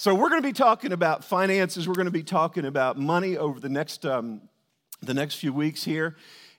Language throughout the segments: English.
So, we're going to be talking about finances. We're going to be talking about money over the next, um, the next few weeks here.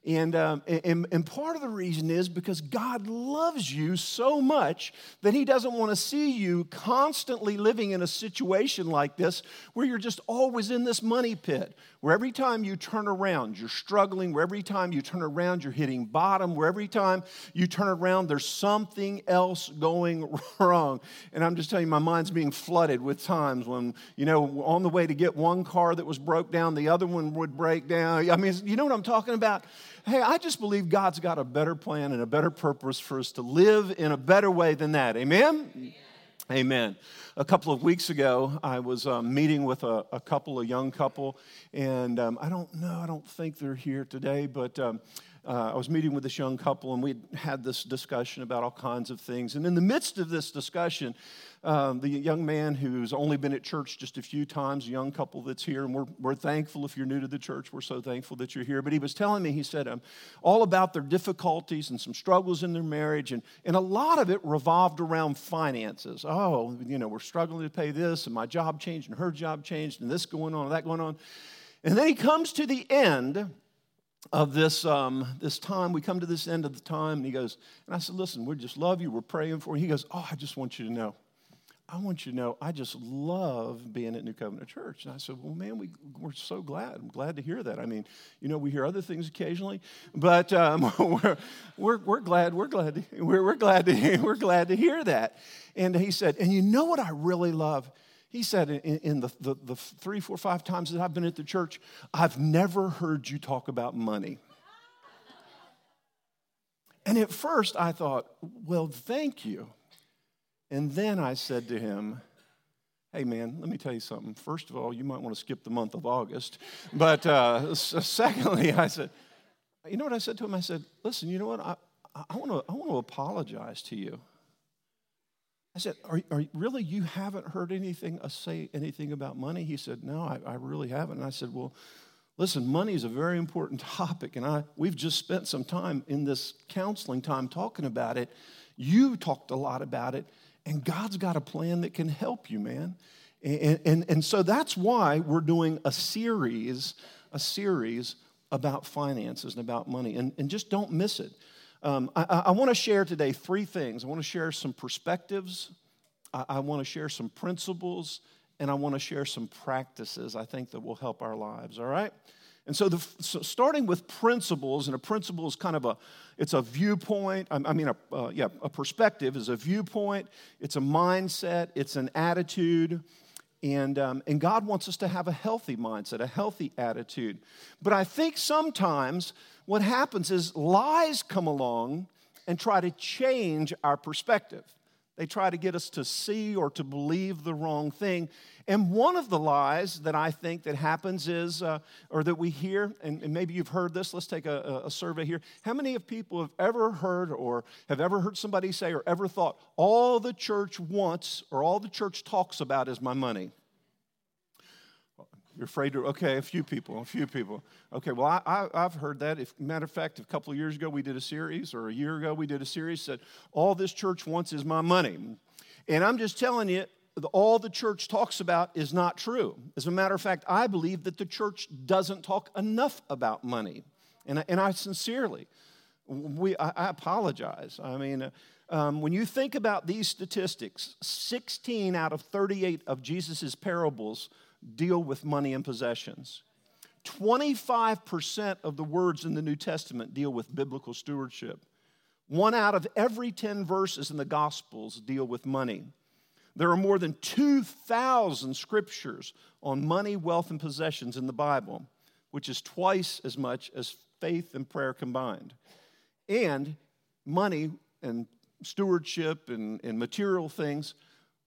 And, um, and, and part of the reason is because God loves you so much that He doesn't want to see you constantly living in a situation like this where you're just always in this money pit, where every time you turn around, you're struggling, where every time you turn around, you're hitting bottom, where every time you turn around, there's something else going wrong. And I'm just telling you, my mind's being flooded with times when, you know, on the way to get one car that was broke down, the other one would break down. I mean, you know what I'm talking about? Hey, I just believe God's got a better plan and a better purpose for us to live in a better way than that. Amen? Amen. Amen. A couple of weeks ago, I was um, meeting with a, a, couple, a young couple, and um, I don't know, I don't think they're here today, but um, uh, I was meeting with this young couple, and we had this discussion about all kinds of things. And in the midst of this discussion, um, the young man who's only been at church just a few times, a young couple that's here, and we're, we're thankful if you're new to the church, we're so thankful that you're here. But he was telling me, he said, um, all about their difficulties and some struggles in their marriage, and, and a lot of it revolved around finances. Oh, you know, we're struggling to pay this, and my job changed, and her job changed, and this going on, and that going on. And then he comes to the end of this, um, this time. We come to this end of the time, and he goes, and I said, Listen, we just love you. We're praying for you. He goes, Oh, I just want you to know. I want you to know, I just love being at New Covenant Church. And I said, Well, man, we, we're so glad. I'm glad to hear that. I mean, you know, we hear other things occasionally, but um, we're, we're, we're glad, we're glad, to, we're, we're, glad to, we're glad to hear that. And he said, And you know what I really love? He said, in, in the, the, the three, four, five times that I've been at the church, I've never heard you talk about money. And at first I thought, Well, thank you. And then I said to him, Hey, man, let me tell you something. First of all, you might want to skip the month of August. But uh, secondly, I said, You know what I said to him? I said, Listen, you know what? I, I, want, to, I want to apologize to you. I said, are, are, really, you haven't heard anything, uh, say anything about money? He said, No, I, I really haven't. And I said, Well, listen, money is a very important topic. And I, we've just spent some time in this counseling time talking about it. You talked a lot about it. And God's got a plan that can help you, man. And, and, and so that's why we're doing a series, a series about finances and about money. And, and just don't miss it. Um, I, I want to share today three things. I want to share some perspectives, I, I want to share some principles, and I want to share some practices I think that will help our lives, all right? And so, the, so starting with principles, and a principle is kind of a, it's a viewpoint. I, I mean, a, uh, yeah, a perspective is a viewpoint. It's a mindset. It's an attitude. And, um, and God wants us to have a healthy mindset, a healthy attitude. But I think sometimes what happens is lies come along and try to change our perspective. They try to get us to see or to believe the wrong thing. And one of the lies that I think that happens is, uh, or that we hear, and, and, maybe you've heard this, let's take a, a survey here. How many of people have ever heard or have ever heard somebody say or ever thought, all the church wants or all the church talks about is my money? You're afraid to, okay, a few people, a few people. Okay, well, I, have heard that. If, matter of fact, a couple of years ago we did a series, or a year ago we did a series that all this church wants is my money. And I'm just telling you, all the church talks about is not true. As a matter of fact, I believe that the church doesn't talk enough about money. And I, and I sincerely, we, I, I apologize. I mean, um, when you think about these statistics, 16 out of 38 of Jesus' parables deal with money and possessions. 25% of the words in the New Testament deal with biblical stewardship. One out of every 10 verses in the Gospels deal with money. There are more than 2,000 scriptures on money, wealth, and possessions in the Bible, which is twice as much as faith and prayer combined. And money and stewardship and, and material things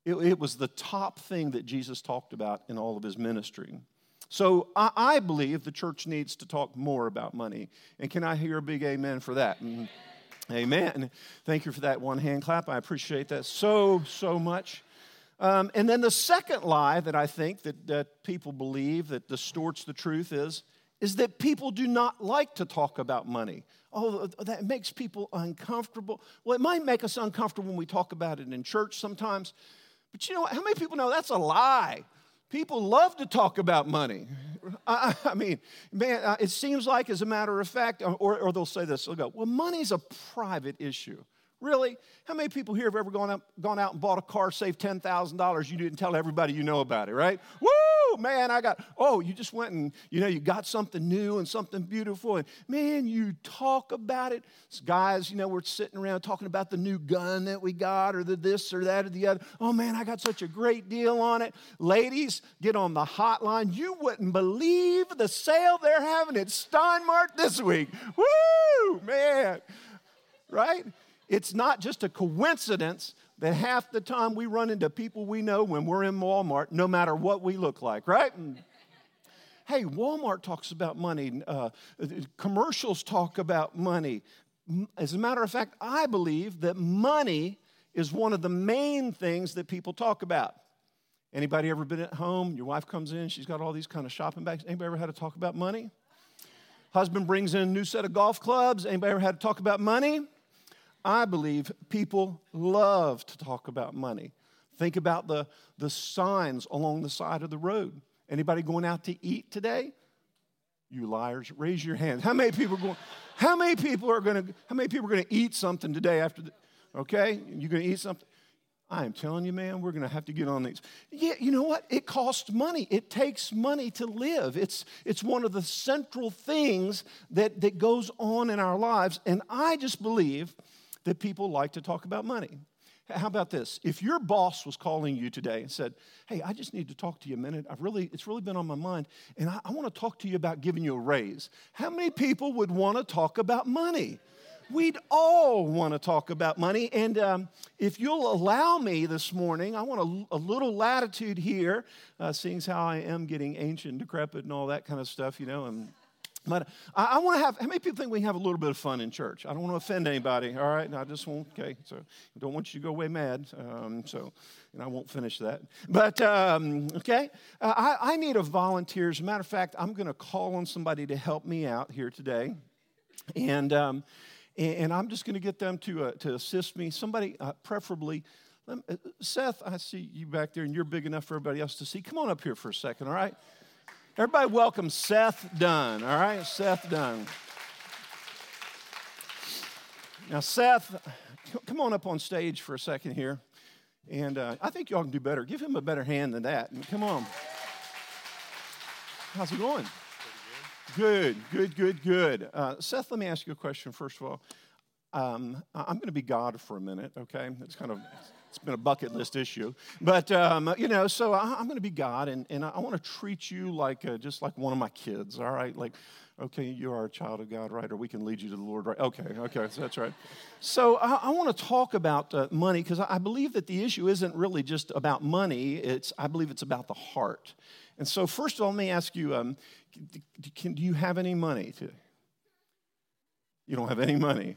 it, it was the top thing that Jesus talked about in all of his ministry. So I, I, believe the church needs to talk more about money. And can I hear a big amen for that? And, amen. Thank you for that one hand clap. I appreciate that so, so much. Um, and then the second lie that I think that, that people believe that distorts the truth is, is that people do not like to talk about money. Oh, that makes people uncomfortable. Well, it might make us uncomfortable when we talk about it in church sometimes, But you know what? How many people know that's a lie? People love to talk about money. I, mean, man, uh, it seems like, as a matter of fact, or, or they'll say this, they'll go, well, money's a private issue. Really? How many people here have ever gone out, gone out and bought a car, saved $10,000? You didn't tell everybody you know about it, right? Woo, Oh, man, I got, oh, you just went and, you know, you got something new and something beautiful. And man, you talk about it. guys, you know, we're sitting around talking about the new gun that we got or the this or that or the other. Oh, man, I got such a great deal on it. Ladies, get on the hotline. You wouldn't believe the sale they're having at Stein Mart this week. Woo, man, right? It's not just a coincidence that half the time we run into people we know when we're in Walmart, no matter what we look like, right? hey, Walmart talks about money, uh, commercials talk about money. As a matter of fact, I believe that money is one of the main things that people talk about. Anybody ever been at home? Your wife comes in, she's got all these kind of shopping bags. Anybody ever had to talk about money? Husband brings in a new set of golf clubs. Anybody ever had to talk about money? I believe people love to talk about money. Think about the, the signs along the side of the road. Anybody going out to eat today? You liars, raise your hand. How many people are going? How many people are going to? How many people are going to eat something today after? The, okay, you're going to eat something. I am telling you, man, we're going to have to get on these. Yeah, you know what? It costs money. It takes money to live. It's, it's one of the central things that, that goes on in our lives. And I just believe that people like to talk about money. How about this? If your boss was calling you today and said, Hey, I just need to talk to you a minute. I've really, it's really been on my mind, and I, I want to talk to you about giving you a raise. How many people would want to talk about money? We'd all want to talk about money. And um, if you'll allow me this morning, I want a, a little latitude here, uh, seeing as how I am getting ancient, decrepit, and all that kind of stuff, you know, and but I, I want to have, how many people think we can have a little bit of fun in church? I don't want to offend anybody, all right? I just won't, okay, so don't want you to go away mad, um, so, and I won't finish that. But, um, okay, uh, I, I need a volunteer. As a matter of fact, I'm going to call on somebody to help me out here today. And, um, and, I'm just going to get them to, uh, to assist me. Somebody, uh, preferably, uh, Seth, I see you back there, and you're big enough for everybody else to see. Come on up here for a second, all right? Everybody welcome Seth Dunn, all right? Seth Dunn. Now, Seth, come on up on stage for a second here. And uh, I think y'all can do better. Give him a better hand than that. Come on. How's it going? Good, good, good, good. Uh, Seth, let me ask you a question first of all. Um, I'm going to be God for a minute, okay? It's kind of it's been a bucket list issue. But, um, you know, so I, am going to be God, and, and I want to treat you like uh, just like one of my kids, all right? Like, okay, you are a child of God, right? Or we can lead you to the Lord, right? Okay, okay, so that's right. So I, I want to talk about uh, money because I believe that the issue isn't really just about money. It's I believe it's about the heart. And so first of all, let me ask you: um, can, Do you have any money? To, you don't have any money.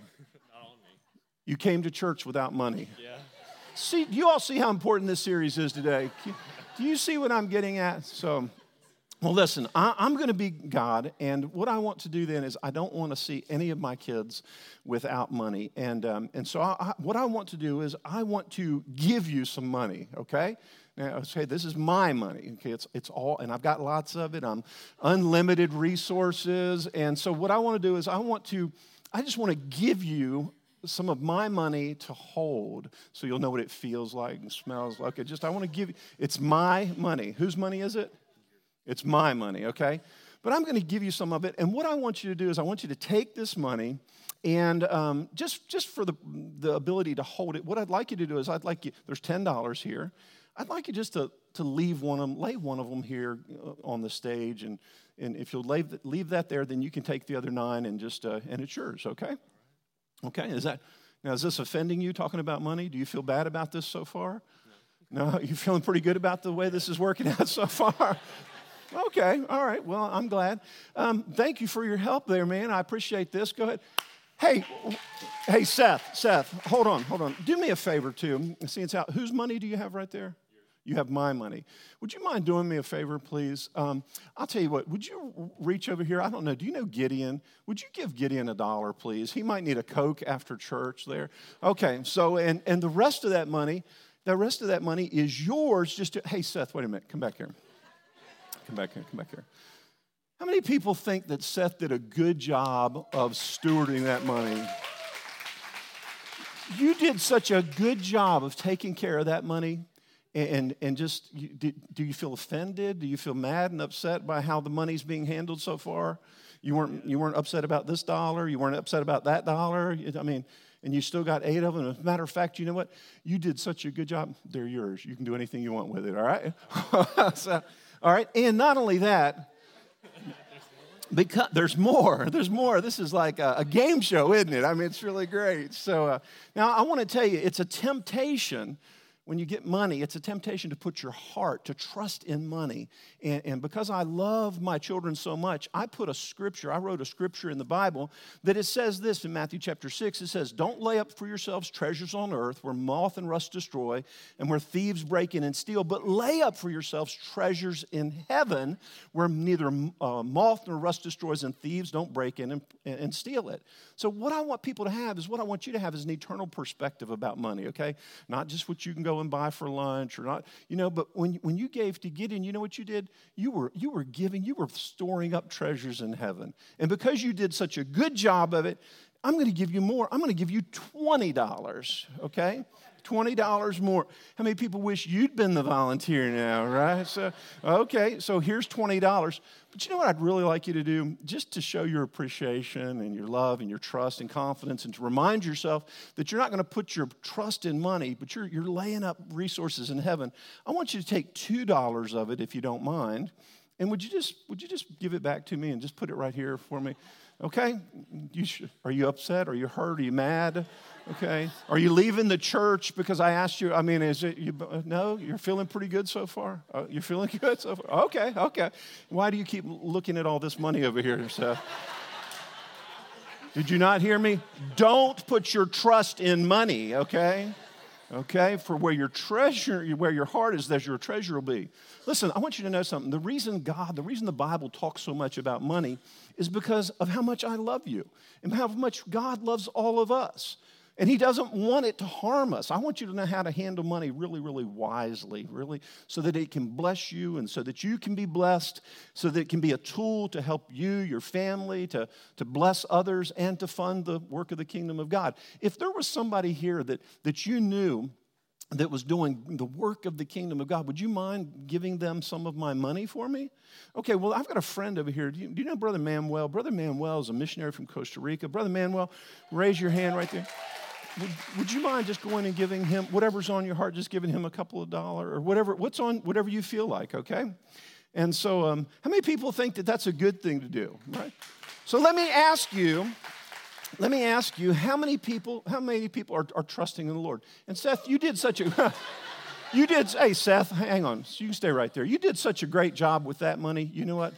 You came to church without money. Yeah. See, you all see how important this series is today? Do you see what I'm getting at? So, well, listen, I, am going to be God, and what I want to do then is I don't want to see any of my kids without money. And, um, and so, I, I, what I want to do is I want to give you some money, okay? Now, say, this is my money. Okay, it's, it's all, and I've got lots of it. I'm unlimited resources. And so, what I want to do is I want to, I just want to give you some of my money to hold so you'll know what it feels like and smells like. It just, I want to give you, it's my money. Whose money is it? It's my money, okay? But I'm going to give you some of it. And what I want you to do is I want you to take this money and um, just, just for the, the ability to hold it, what I'd like you to do is I'd like you, there's $10 here. I'd like you just to, to leave one of them, lay one of them here uh, on the stage. And, and if you'll leave, leave that there, then you can take the other nine and just, uh, and it's yours, okay? Okay, is that now is this offending you talking about money? Do you feel bad about this so far? No, no you feeling pretty good about the way this is working out so far? okay, all right. Well, I'm glad. Um, thank you for your help there, man. I appreciate this. Go ahead. Hey, hey, Seth, Seth, hold on, hold on. Do me a favor too. Seeing how whose money do you have right there? You have my money. Would you mind doing me a favor, please? Um, I'll tell you what, would you reach over here? I don't know. Do you know Gideon? Would you give Gideon a dollar, please? He might need a Coke after church there. Okay, so, and, and the rest of that money, the rest of that money is yours just to, hey, Seth, wait a minute, come back here. Come back here, come back here. How many people think that Seth did a good job of stewarding that money? You did such a good job of taking care of that money. And, and just, do, do you feel offended? Do you feel mad and upset by how the money's being handled so far? You weren't, you weren't upset about this dollar. You weren't upset about that dollar. I mean, and you still got eight of them. As a matter of fact, you know what? You did such a good job. They're yours. You can do anything you want with it, all right? so, all right. And not only that, because there's more. There's more. This is like a, a game show, isn't it? I mean, it's really great. So uh, now I want to tell you, it's a temptation when you get money, it's a temptation to put your heart, to trust in money. And, and, because I love my children so much, I put a scripture, I wrote a scripture in the Bible that it says this in Matthew chapter 6. It says, Don't lay up for yourselves treasures on earth where moth and rust destroy and where thieves break in and steal, but lay up for yourselves treasures in heaven where neither uh, moth nor rust destroys and thieves don't break in and, and steal it. So, what I want people to have is what I want you to have is an eternal perspective about money, okay? Not just what you can go and buy for lunch or not, you know, but when, when you gave to Gideon, you know what you did? You were, you were giving, you were storing up treasures in heaven. And because you did such a good job of it, I'm going to give you more. I'm going to give you $20, okay? $20 more. How many people wish you'd been the volunteer now, right? So, okay, so here's $20. But you know what I'd really like you to do? Just to show your appreciation and your love and your trust and confidence and to remind yourself that you're not going to put your trust in money, but you're, you're laying up resources in heaven. I want you to take $2 of it if you don't mind. And would you just would you just give it back to me and just put it right here for me? Okay? You sh- are you upset? Are you hurt? Are you mad? Okay. Are you leaving the church because I asked you? I mean, is it you? No, you're feeling pretty good so far. Uh, you're feeling good so far. Okay, okay. Why do you keep looking at all this money over here? So, did you not hear me? Don't put your trust in money. Okay. Okay, for where your treasure, where your heart is, there's your treasure will be. Listen, I want you to know something. The reason God, the reason the Bible talks so much about money is because of how much I love you and how much God loves all of us. And he doesn't want it to harm us. I want you to know how to handle money really, really wisely, really, so that it can bless you and so that you can be blessed, so that it can be a tool to help you, your family, to, to bless others, and to fund the work of the kingdom of God. If there was somebody here that, that you knew that was doing the work of the kingdom of God, would you mind giving them some of my money for me? Okay, well, I've got a friend over here. Do you, do you know Brother Manuel? Brother Manuel is a missionary from Costa Rica. Brother Manuel, raise your hand right there would, would you mind just going and giving him whatever's on your heart, just giving him a couple of dollars or whatever, what's on, whatever you feel like, okay? And so, um, how many people think that that's a good thing to do, right? So let me ask you, let me ask you, how many people, how many people are, are trusting in the Lord? And Seth, you did such a, you did, hey, Seth, hang on, you can stay right there. You did such a great job with that money. You know what?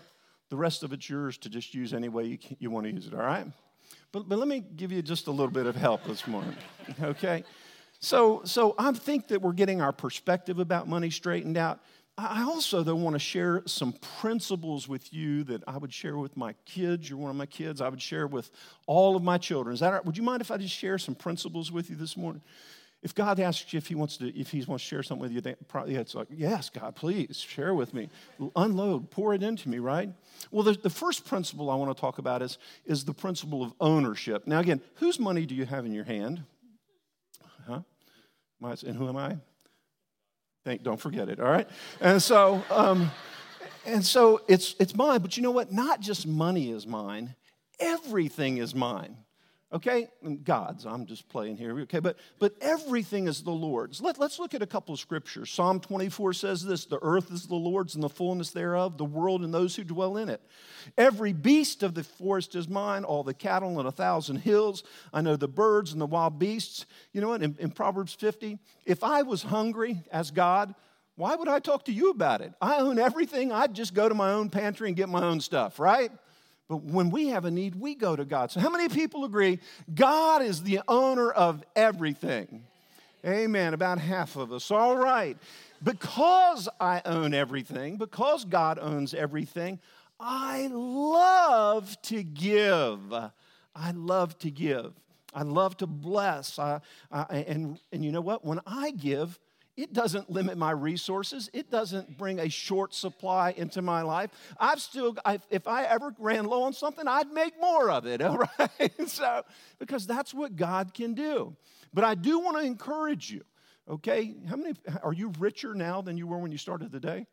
The rest of it's yours to just use any way you, you want to use it, all right? But, but let me give you just a little bit of help this morning, okay? So, so I think that we're getting our perspective about money straightened out. I also, though, want to share some principles with you that I would share with my kids. You're one of my kids. I would share with all of my children. Is that right? Would you mind if I just share some principles with you this morning? If God asks you if He wants to, if He wants to share something with you, probably yeah, it's like, yes, God, please share with me, unload, pour it into me, right? Well, the, the first principle I want to talk about is is the principle of ownership. Now, again, whose money do you have in your hand? Huh? And who am I? Thank, don't forget it. All right, and so. Um, and so it's, it's mine, but you know what? Not just money is mine, everything is mine okay? And god's i'm just playing here okay? But but everything is the lord's. Let, let's look at a couple of scriptures. Psalm 24 says this the earth is the lord's and the fullness thereof the world and those who dwell in it. Every beast of the forest is mine all the cattle on a thousand hills. I know the birds and the wild beasts. You know what? In, in proverbs 50 if i was hungry as god why would i talk to you about it? I own everything. I'd just go to my own pantry and get my own stuff right but when we have a need, we go to God. So, how many people agree God is the owner of everything? Amen. About half of us. All right. Because I own everything, because God owns everything, I love to give. I love to give. I love to bless. I, I, and, and you know what? When I give, it doesn't limit my resources. It doesn't bring a short supply into my life. I've still, I, if I ever ran low on something, I'd make more of it, all right? so, because that's what God can do. But I do want to encourage you, okay? How many, are you richer now than you were when you started the day?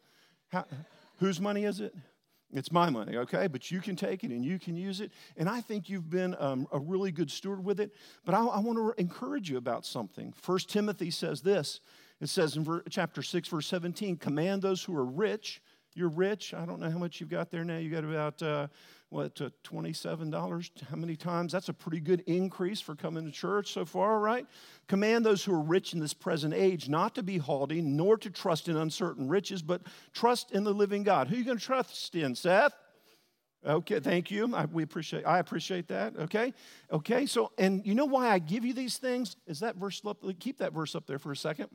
How, whose money is it? It's my money, okay? But you can take it and you can use it. And I think you've been um, a really good steward with it. But I, I want to encourage you about something. First Timothy says this it says in chapter 6, verse 17, command those who are rich. You're rich. I don't know how much you've got there now. You got about, uh, what, uh, $27? How many times? That's a pretty good increase for coming to church so far, right? Command those who are rich in this present age not to be haughty, nor to trust in uncertain riches, but trust in the living God. Who are you going to trust in, Seth? Okay, thank you. I, we appreciate. I appreciate that. Okay, okay. So, and you know why I give you these things? Is that verse? Keep that verse up there for a second.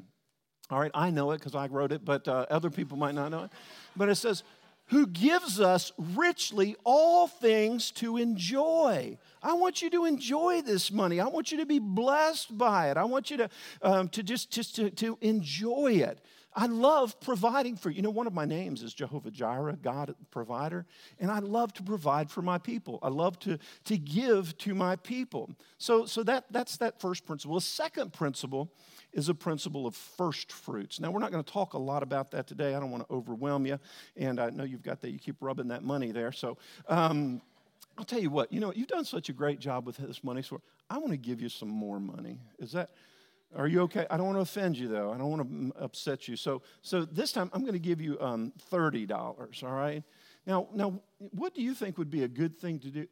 All right, I know it because I wrote it, but uh, other people might not know it. But it says, who gives us richly all things to enjoy. I want you to enjoy this money. I want you to be blessed by it. I want you to, um, to just, just to, to enjoy it. I love providing for you. Know, one of my names is Jehovah Jireh, God provider, and I love to provide for my people. I love to, to give to my people. So, so that, that's that first principle. The second principle is a principle of first fruits. Now, we're not going to talk a lot about that today. I don't want to overwhelm you. And I know you've got that, you keep rubbing that money there. So, um, I'll tell you what, you know, you've done such a great job with this money, so I want to give you some more money. Is that, are you okay? I don't want to offend you though. I don't want to upset you. So, so this time I'm going to give you um, thirty dollars. All right. Now, now, what do you think would be a good thing to do?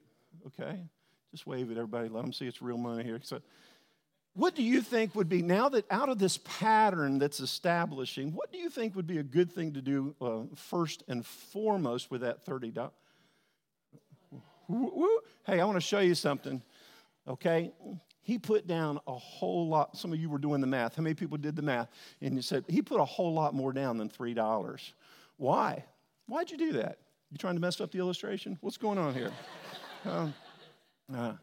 Okay, just wave at everybody. Let them see it's real money here. So, what do you think would be, now that out of this pattern that's establishing, what do you think would be a good thing to do uh, first and foremost with that $30? Hey, I want to show you something, okay? He put down a whole lot. Some of you were doing the math. How many people did the math? And you said, he put a whole lot more down than $3. Why? Why'd you do that? You trying to mess up the illustration? What's going on here? Um, uh,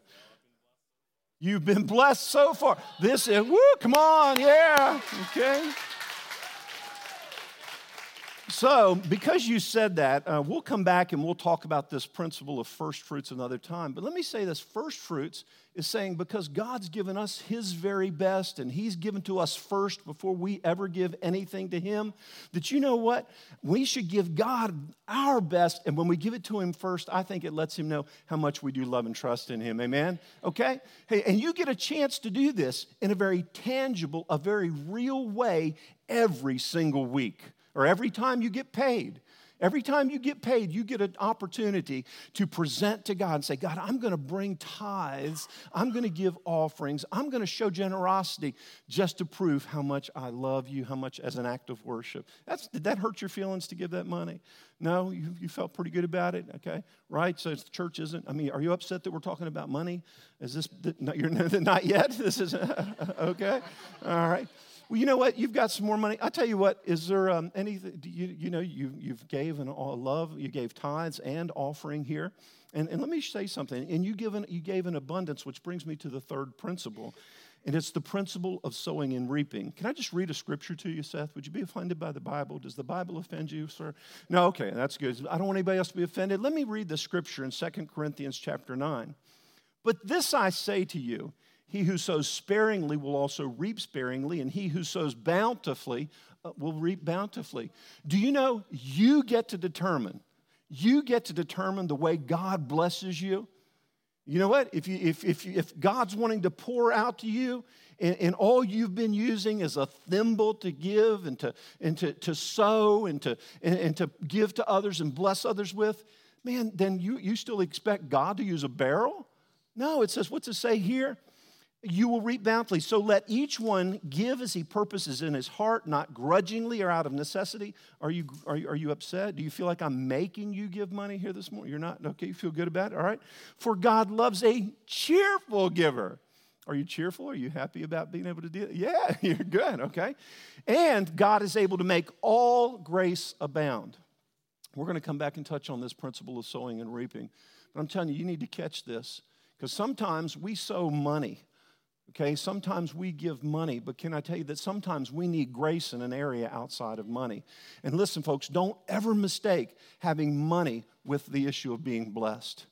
You've been blessed so far. This is, woo, come on, yeah, okay. So, because you said that, uh, we'll come back and we'll talk about this principle of first fruits another time. But let me say this first fruits is saying because God's given us His very best and He's given to us first before we ever give anything to Him, that you know what? We should give God our best. And when we give it to Him first, I think it lets Him know how much we do love and trust in Him. Amen? Okay? Hey, and you get a chance to do this in a very tangible, a very real way every single week or every time you get paid. Every time you get paid, you get an opportunity to present to God and say, God, I'm going to bring tithes. I'm going to give offerings. I'm going to show generosity just to prove how much I love you, how much as an act of worship. That's, did that hurt your feelings to give that money? No, you, you felt pretty good about it, okay? Right? So the church isn't, I mean, are you upset that we're talking about money? Is this, you're not yet? This is, okay? All right. Well, you know what? You've got some more money. I tell you what. Is there um, anything? You, you know, you you've gave an all love. You gave tithes and offering here, and and let me say something. And you given you gave an abundance, which brings me to the third principle, and it's the principle of sowing and reaping. Can I just read a scripture to you, Seth? Would you be offended by the Bible? Does the Bible offend you, sir? No. Okay, that's good. I don't want anybody else to be offended. Let me read the scripture in Second Corinthians chapter nine. But this I say to you he who sows sparingly will also reap sparingly, and he who sows bountifully uh, will reap bountifully. Do you know you get to determine? You get to determine the way God blesses you. You know what? If, you, if, if, if God's wanting to pour out to you, and, and, all you've been using is a thimble to give and to, and to, to sow and to, and, and to give to others and bless others with, man, then you, you still expect God to use a barrel? No, it says, what's it say here? You will reap bountifully. So let each one give as he purposes in his heart, not grudgingly or out of necessity. Are you, are you, are you upset? Do you feel like I'm making you give money here this morning? You're not? Okay, you feel good about it? All right. For God loves a cheerful giver. Are you cheerful? Are you happy about being able to do it? Yeah, you're good, okay? And God is able to make all grace abound. We're going to come back and touch on this principle of sowing and reaping. But I'm telling you, you need to catch this because sometimes we sow money Okay, sometimes we give money, but can I tell you that sometimes we need grace in an area outside of money? And listen, folks, don't ever mistake having money with the issue of being blessed.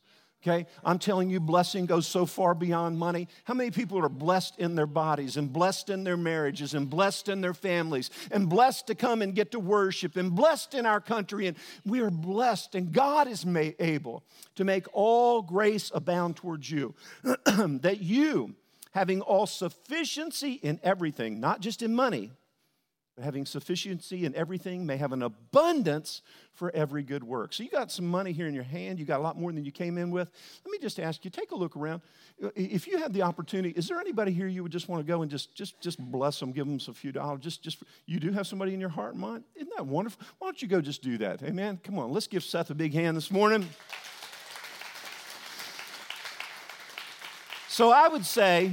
Okay, I'm telling you, blessing goes so far beyond money. How many people are blessed in their bodies and blessed in their marriages and blessed in their families and blessed to come and get to worship and blessed in our country? And we are blessed, and God is able to make all grace abound towards you, that you, having all sufficiency in everything, not just in money, but having sufficiency in everything, may have an abundance for every good work. So you got some money here in your hand, you got a lot more than you came in with. Let me just ask you, take a look around. If you had the opportunity, is there anybody here you would just want to go and just just just bless them, give them a few dollars? Just just you do have somebody in your heart and mind? Isn't that wonderful? Why don't you go just do that? Amen. Come on, let's give Seth a big hand this morning. So I would say,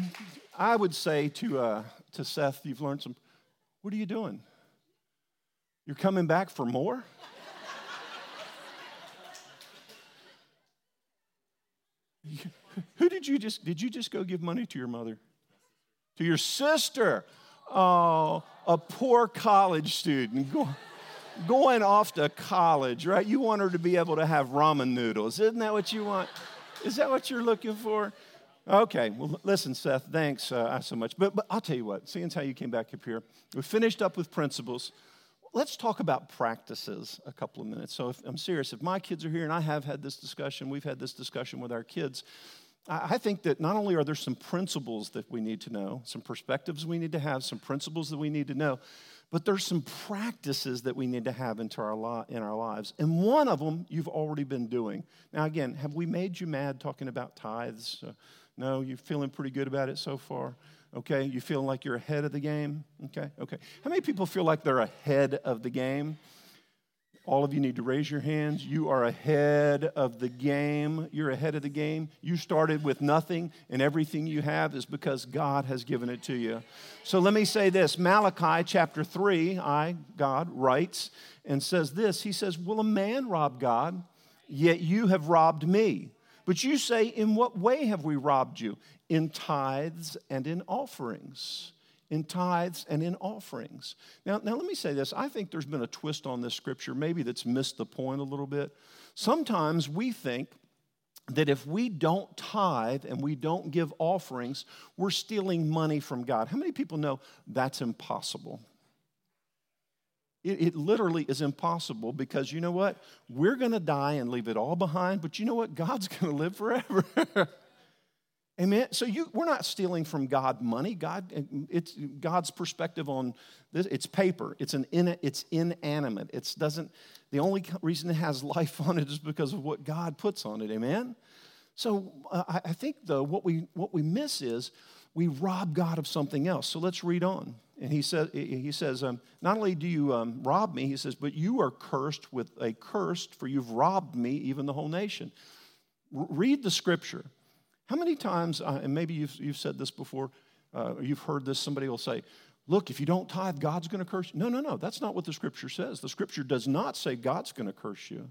I would say to uh, to Seth, you've learned some what are you doing? You're coming back for more? Who did you just did you just go give money to your mother? To your sister. Oh, a poor college student go, going off to college, right? You want her to be able to have ramen noodles. Isn't that what you want? Is that what you're looking for? Okay, well, listen, Seth, thanks uh, so much. But, but I'll tell you what, seeing how you came back up here, we finished up with principles. Let's talk about practices a couple of minutes. So, if, I'm serious. If my kids are here, and I have had this discussion, we've had this discussion with our kids, I, I think that not only are there some principles that we need to know, some perspectives we need to have, some principles that we need to know, but there's some practices that we need to have into our li- in our lives. And one of them you've already been doing. Now, again, have we made you mad talking about tithes? Uh, no, you're feeling pretty good about it so far. Okay, you feeling like you're ahead of the game? Okay, okay. How many people feel like they're ahead of the game? All of you need to raise your hands. You are ahead of the game. You're ahead of the game. You started with nothing, and everything you have is because God has given it to you. So let me say this Malachi chapter 3, I, God, writes and says this He says, Will a man rob God? Yet you have robbed me. But you say, In what way have we robbed you? In tithes and in offerings. In tithes and in offerings. Now, now, let me say this. I think there's been a twist on this scripture, maybe that's missed the point a little bit. Sometimes we think that if we don't tithe and we don't give offerings, we're stealing money from God. How many people know that's impossible? It, it, literally is impossible because you know what? We're going to die and leave it all behind, but you know what? God's going to live forever. Amen. So you, we're not stealing from God money. God, it's God's perspective on this. It's paper. It's an in, it's inanimate. It doesn't. The only reason it has life on it is because of what God puts on it. Amen. So uh, I, I think though what we what we miss is we rob God of something else. So let's read on. And he, said, he says, um, Not only do you um, rob me, he says, but you are cursed with a curse, for you've robbed me, even the whole nation. R- read the scripture. How many times, uh, and maybe you've, you've said this before, uh, or you've heard this, somebody will say, Look, if you don't tithe, God's going to curse you. No, no, no. That's not what the scripture says. The scripture does not say God's going to curse you.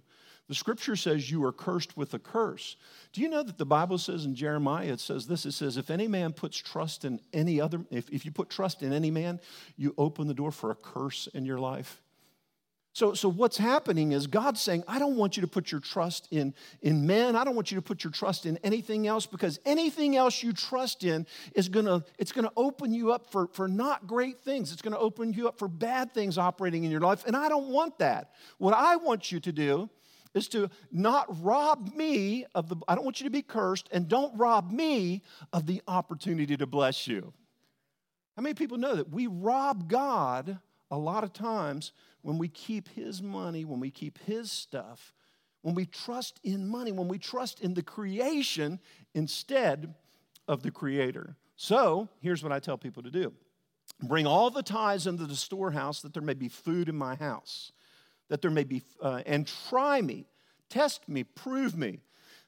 The scripture says you are cursed with a curse. Do you know that the Bible says in Jeremiah, it says this it says, if any man puts trust in any other, if, if you put trust in any man, you open the door for a curse in your life. So, so what's happening is God's saying, I don't want you to put your trust in, in men. I don't want you to put your trust in anything else because anything else you trust in is gonna, it's gonna open you up for, for not great things. It's gonna open you up for bad things operating in your life. And I don't want that. What I want you to do is to not rob me of the, I don't want you to be cursed, and don't rob me of the opportunity to bless you. How many people know that we rob God a lot of times when we keep His money, when we keep His stuff, when we trust in money, when we trust in the creation instead of the Creator? So here's what I tell people to do bring all the tithes into the storehouse that there may be food in my house that there may be, uh, and try me, test me, prove me.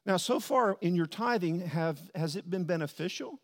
Now, so far in your tithing, have, has it been beneficial?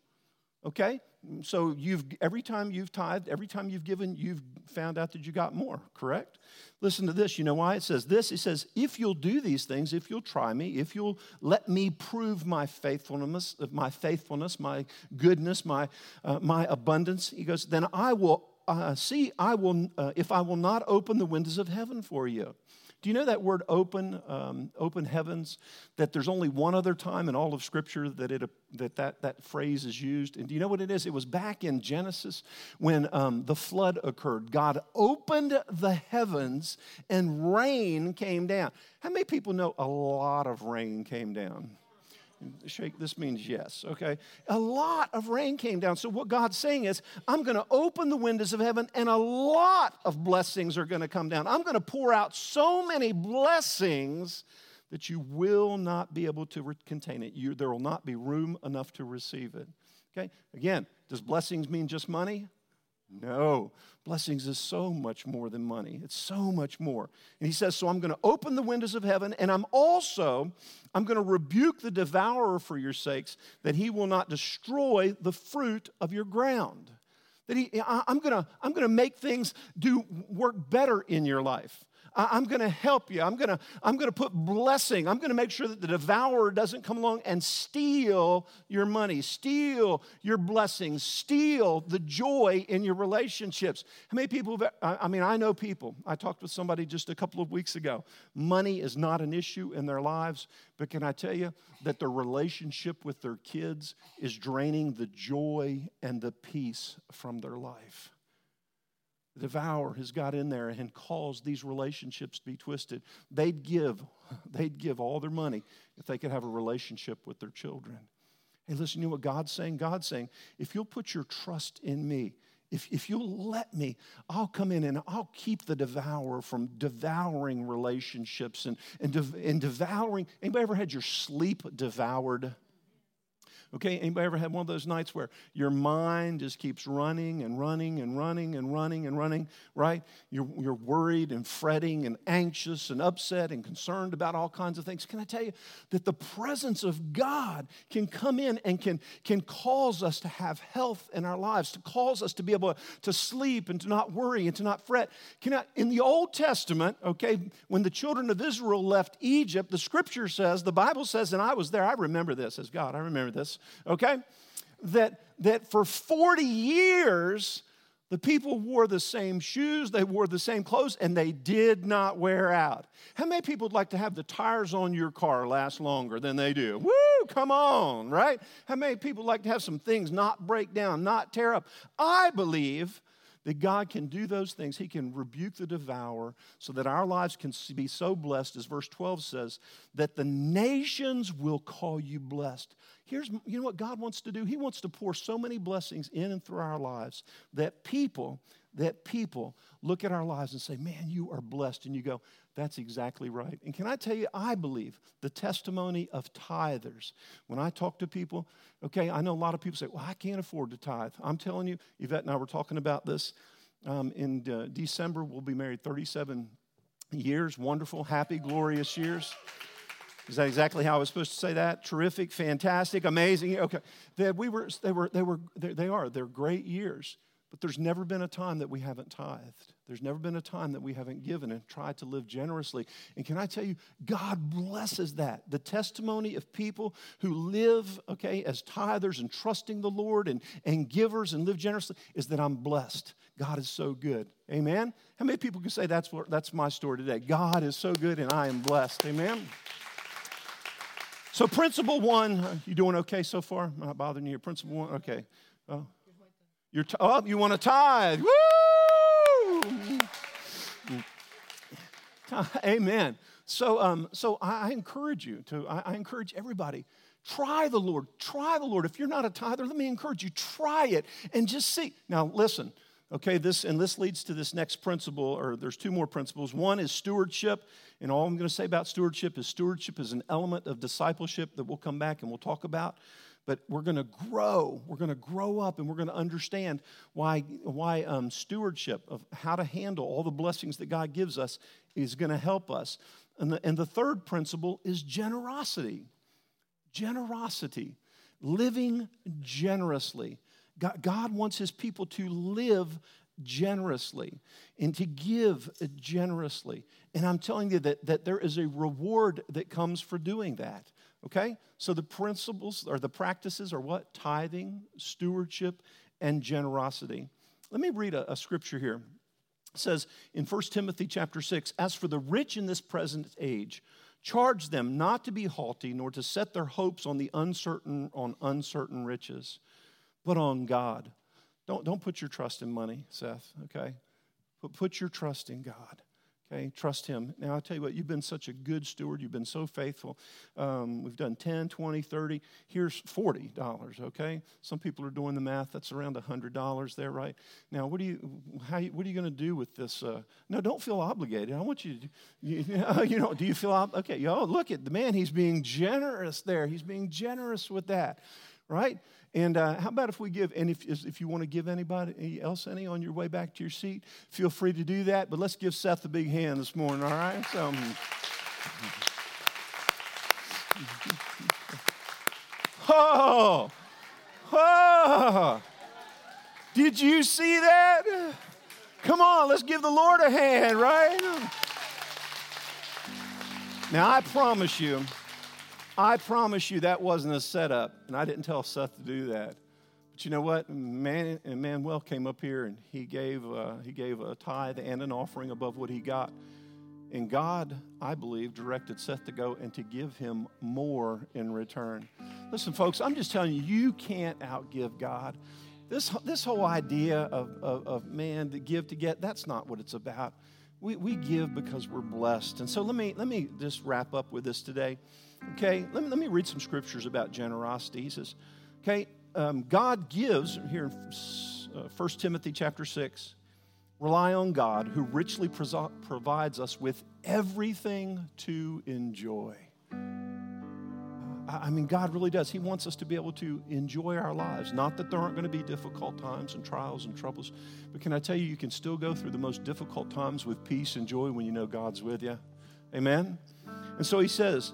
Okay? So you've every time you've tithed, every time you've given, you've found out that you got more, correct? Listen to this. You know why it says this? It says, if you'll do these things, if you'll try me, if you'll let me prove my faithfulness, my faithfulness, my goodness, my, uh, my abundance, he goes, then I will uh, see, I will, uh, if I will not open the windows of heaven for you. Do you know that word open, um, open heavens? That there's only one other time in all of Scripture that, it, that, that that phrase is used. And do you know what it is? It was back in Genesis when um, the flood occurred. God opened the heavens and rain came down. How many people know a lot of rain came down? Shake, this means yes, okay? A lot of rain came down. So, what God's saying is, I'm going to open the windows of heaven and a lot of blessings are going to come down. I'm going to pour out so many blessings that you will not be able to re- contain it. You, there will not be room enough to receive it. Okay? Again, does blessings mean just money? No. Blessings is so much more than money. It's so much more. And he says, So I'm going to open the windows of heaven, and I'm also, I'm going to rebuke the devourer for your sakes, that he will not destroy the fruit of your ground. That he, I'm going to, I'm going to make things do work better in your life. I'm going to help you. I'm going to, I'm going to put blessing. I'm going to make sure that the devourer doesn't come along and steal your money, steal your blessings, steal the joy in your relationships. How many people, have, I mean, I know people. I talked with somebody just a couple of weeks ago. Money is not an issue in their lives, but can I tell you that their relationship with their kids is draining the joy and the peace from their life? The devourer has got in there and caused these relationships to be twisted. They'd give, they'd give all their money if they could have a relationship with their children. Hey, listen, you know what God's saying? God's saying, if you'll put your trust in me, if, if you'll let me, I'll come in and I'll keep the devourer from devouring relationships and, and, and devouring. Anybody ever had your sleep devoured? Okay, anybody ever had one of those nights where your mind just keeps running and running and running and running and running, right? You're, you're worried and fretting and anxious and upset and concerned about all kinds of things. Can I tell you that the presence of God can come in and can, can cause us to have health in our lives, to cause us to be able to sleep and to not worry and to not fret? Can I, in the Old Testament, okay, when the children of Israel left Egypt, the scripture says, the Bible says, and I was there, I remember this as God, I remember this okay? That, that for 40 years, the people wore the same shoes, they wore the same clothes, and they did not wear out. How many people would like to have the tires on your car last longer than they do? Woo, come on, right? How many people like to have some things not break down, not tear up? I believe that God can do those things. He can rebuke the devourer so that our lives can be so blessed, as verse 12 says, that the nations will call you blessed. Here's, you know what God wants to do? He wants to pour so many blessings in and through our lives that people, that people look at our lives and say, man, you are blessed. And you go, that's exactly right. And can I tell you, I believe the testimony of tithers. When I talk to people, okay, I know a lot of people say, well, I can't afford to tithe. I'm telling you, Yvette and I were talking about this. Um, in uh, December, we'll be married 37 years, wonderful, happy, glorious years. Is that exactly how I was supposed to say that? Terrific, fantastic, amazing. Okay, that we were, they were, they were, they are. They're great years. But there's never been a time that we haven't tithed. There's never been a time that we haven't given and tried to live generously. And can I tell you, God blesses that. The testimony of people who live, okay, as tithers and trusting the Lord and, and givers and live generously is that I'm blessed. God is so good. Amen? How many people can say that's, what, that's my story today? God is so good and I am blessed. Amen? So, principle one, you doing okay so far? I'm not bothering you. Principle one, okay. Oh, you're t- oh you want to tithe? Woo! Amen. So, um, so I, I, encourage you to. I, I encourage everybody. Try the Lord. Try the Lord. If you're not a tither, let me encourage you. Try it and just see. Now, listen. Okay, this and this leads to this next principle, or there's two more principles. One is stewardship, and all I'm going to say about stewardship is stewardship is an element of discipleship that we'll come back and we'll talk about. But we're going to grow. We're going to grow up, and we're going to understand why why um, stewardship of how to handle all the blessings that God gives us is going to help us. And the, and the third principle is generosity. Generosity, living generously God, God wants his people to live generously and to give generously. And I'm telling you that, that there is a reward that comes for doing that. Okay? So the principles or the practices are what? Tithing, stewardship, and generosity. Let me read a, a scripture here. It says in 1 Timothy chapter 6, as for the rich in this present age, charge them not to be haughty, nor to set their hopes on the uncertain on uncertain riches, but on God. Don't, don't put your trust in money, Seth, okay? But put your trust in God. Okay, trust him. Now, I'll tell you what, you've been such a good steward. You've been so faithful. Um, we've done 10, 20, 30. Here's $40, okay? Some people are doing the math. That's around $100 there, right? Now, what, do you, how, what are you going to do with this? Uh, no, don't feel obligated. I want you to, you, you know, do you feel, okay, yo, look at the man. He's being generous there. He's being generous with that, right? And uh, how about if we give, and if, if you want to give anybody else any on your way back to your seat, feel free to do that. But let's give Seth a big hand this morning, all right? So, um, oh, oh, did you see that? Come on, let's give the Lord a hand, right? Now, I promise you, I promise you that wasn't a setup, and I didn't tell Seth to do that. But you know what? Man, Manuel came up here and he gave, uh, he gave a tithe and an offering above what he got. And God, I believe, directed Seth to go and to give him more in return. Listen, folks, I'm just telling you, you can't outgive God. This, this whole idea of, of, of man to give to get, that's not what it's about. We, we give because we're blessed. And so let me, let me just wrap up with this today. Okay, let me, let me read some scriptures about generosity. He says, okay, um, God gives, here in uh, 1 Timothy chapter 6, rely on God who richly provides us with everything to enjoy. I mean, God really does. He wants us to be able to enjoy our lives. Not that there aren't going to be difficult times and trials and troubles, but can I tell you, you can still go through the most difficult times with peace and joy when you know God's with you. Amen? And so he says,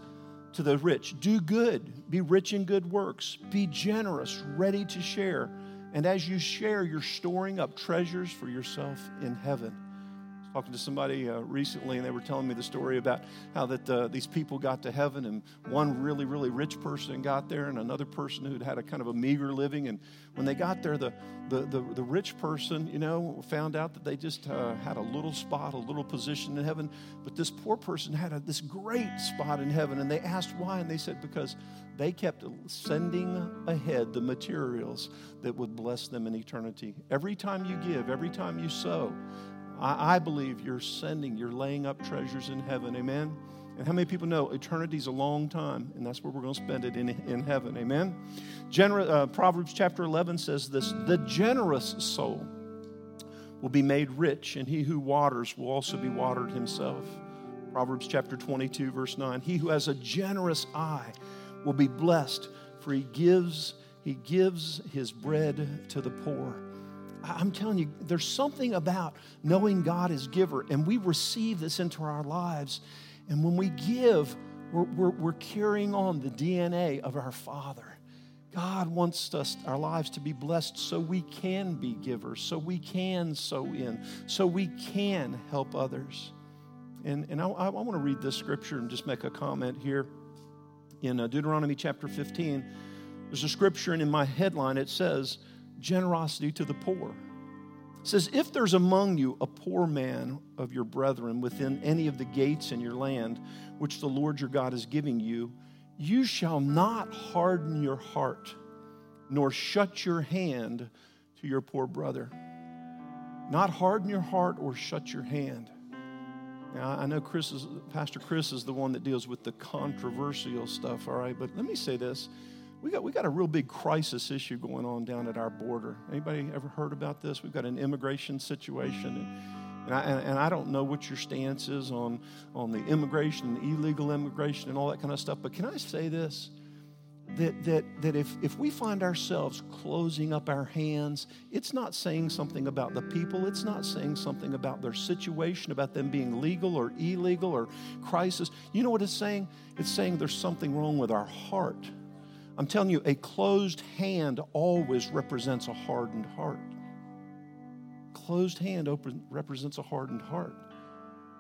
to the rich. Do good, be rich in good works, be generous, ready to share. And as you share, you're storing up treasures for yourself in heaven talking to somebody uh, recently, and they were telling me the story about how that uh, these people got to heaven, and one really, really rich person got there, and another person who'd had a kind of a meager living. And when they got there, the the the, the rich person, you know, found out that they just uh, had a little spot, a little position in heaven, but this poor person had a, this great spot in heaven. And they asked why, and they said because they kept sending ahead the materials that would bless them in eternity. Every time you give, every time you sow, I, I believe you're sending, you're laying up treasures in heaven. Amen. And how many people know eternity's a long time, and that's where we're going to spend it in, in heaven? Amen. Gener- uh, Proverbs chapter 11 says this The generous soul will be made rich, and he who waters will also be watered himself. Proverbs chapter 22, verse 9 He who has a generous eye will be blessed, for he gives, he gives his bread to the poor. I'm telling you, there's something about knowing God as giver, and we receive this into our lives. And when we give, we're, we're, we're carrying on the DNA of our Father. God wants us, our lives to be blessed so we can be givers, so we can sow in, so we can help others. And, and I, I want to read this scripture and just make a comment here. In uh, Deuteronomy chapter 15, there's a scripture, and in my headline it says, generosity to the poor. It says, If there's among you a poor man of your brethren within any of the gates in your land, which the Lord your God is giving you, you shall not harden your heart, nor shut your hand to your poor brother. Not harden your heart or shut your hand. Now, I know Chris is, Pastor Chris is the one that deals with the controversial stuff, all right, but let me say this we got, we got a real big crisis issue going on down at our border. Anybody ever heard about this? We've got an immigration situation. And, and I, and, I, don't know what your stance is on, on the immigration, illegal immigration, and all that kind of stuff. But can I say this? That, that, that if, if we find ourselves closing up our hands, it's not saying something about the people. It's not saying something about their situation, about them being legal or illegal or crisis. You know what it's saying? It's saying there's something wrong with our heart I'm telling you, a closed hand always represents a hardened heart. Closed hand open, represents a hardened heart.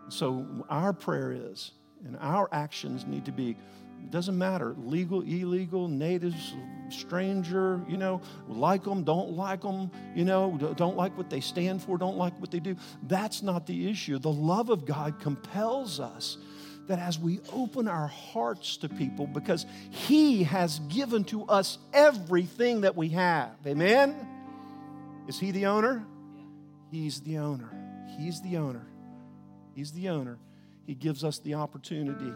So our prayer is, and our actions need to be it doesn't matter legal, illegal, natives, stranger, you know, like them, don't like them, you know, don't like what they stand for, don't like what they do. That's not the issue. The love of God compels us that as we open our hearts to people, because He has given to us everything that we have. Amen? Is He the owner? He's the owner. He's the owner. He's the owner. He gives us the opportunity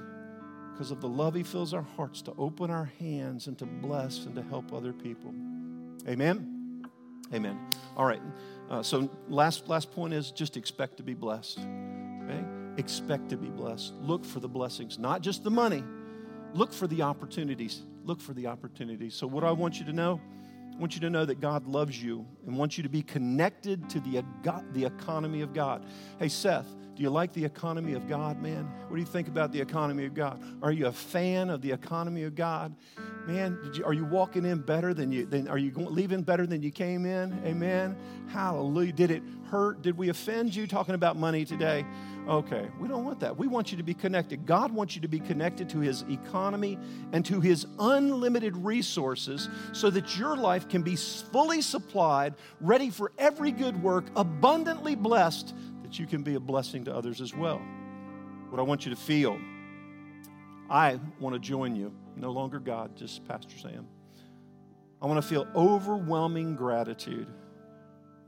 because of the love He fills our hearts to open our hands and to bless and to help other people. Amen? Amen. All right. Uh, so last last point is just expect to be blessed. Okay? Expect to be blessed. Look for the blessings, not just the money. Look for the opportunities. Look for the opportunities. So what I want you to know, I want you to know that God loves you and wants you to be connected to the, the economy of God. Hey, Seth, do you like the economy of God, man? What do you think about the economy of God? Are you a fan of the economy of God? Man, you, are you walking in better than you, than, are you going, leaving better than you came in? Amen. Hallelujah. Did it hurt? Did we offend you talking about money today? Okay, we don't want that. We want you to be connected. God wants you to be connected to His economy and to His unlimited resources so that your life can be fully supplied, ready for every good work, abundantly blessed that you can be a blessing to others as well. What I want you to feel, I want to join you. No longer God, just Pastor Sam. I want to feel overwhelming gratitude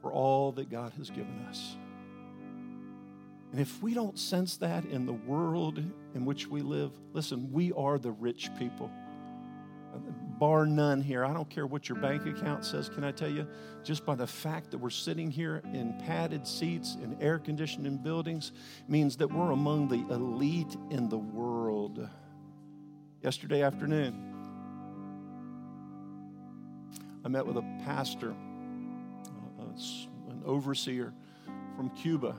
for all that God has given us. And if we don't sense that in the world in which we live, listen, we are the rich people bar none here. I don't care what your bank account says, can I tell you? Just by the fact that we're sitting here in padded seats in air conditioning buildings means that we're among the elite in the world. Yesterday afternoon, I met with a pastor, an overseer from Cuba.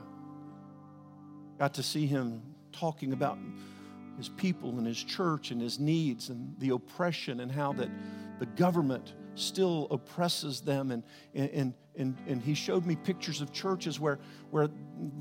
Got to see him talking about his people and his church and his needs and the oppression and how that the government still oppresses them. And, and, and, and he showed me pictures of churches where, where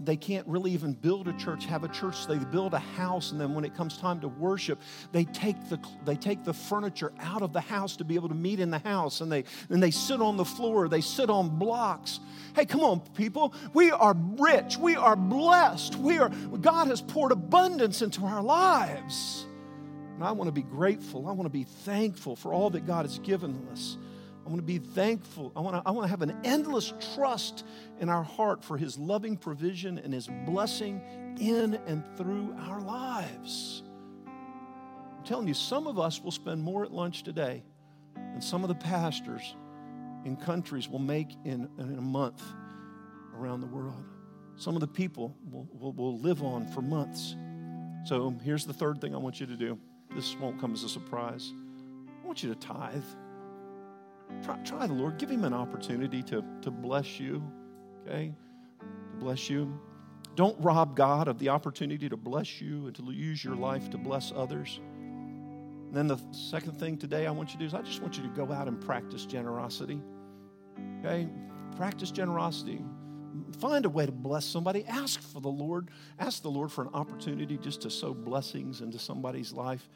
they can't really even build a church have a church. They build a house and then when it comes time to worship they take the, they take the furniture out of the house to be able to meet in the house. And they, and they sit on the floor. They sit on blocks. Hey come on people. We are rich. We are blessed. We are god has poured abundance into our lives and I want to be grateful. I want to be thankful for all that God has given us. I want to be thankful. I want to, I want to have an endless trust in our heart for His loving provision and His blessing in and through our lives. I'm telling you, some of us will spend more at lunch today than some of the pastors in countries will make in, in a month around the world. Some of the people will, will, will live on for months. So here's the third thing I want you to do. This won't come as a surprise. I want you to tithe. Try, try the Lord. Give Him an opportunity to, to bless you, okay? To bless you. Don't rob God of the opportunity to bless you and to use your life to bless others. And then the second thing today I want you to do is I just want you to go out and practice generosity. Okay? Practice generosity. Find a way to bless somebody. Ask for the Lord. Ask the Lord for an opportunity just to sow blessings into somebody's life.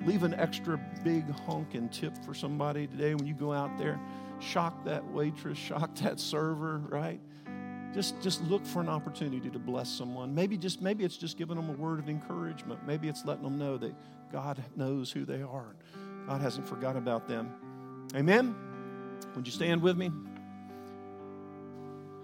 Leave an extra big honk and tip for somebody today when you go out there. Shock that waitress, shock that server, right? Just, just look for an opportunity to bless someone. Maybe just maybe it's just giving them a word of encouragement. Maybe it's letting them know that God knows who they are. God hasn't forgotten about them. Amen. Would you stand with me?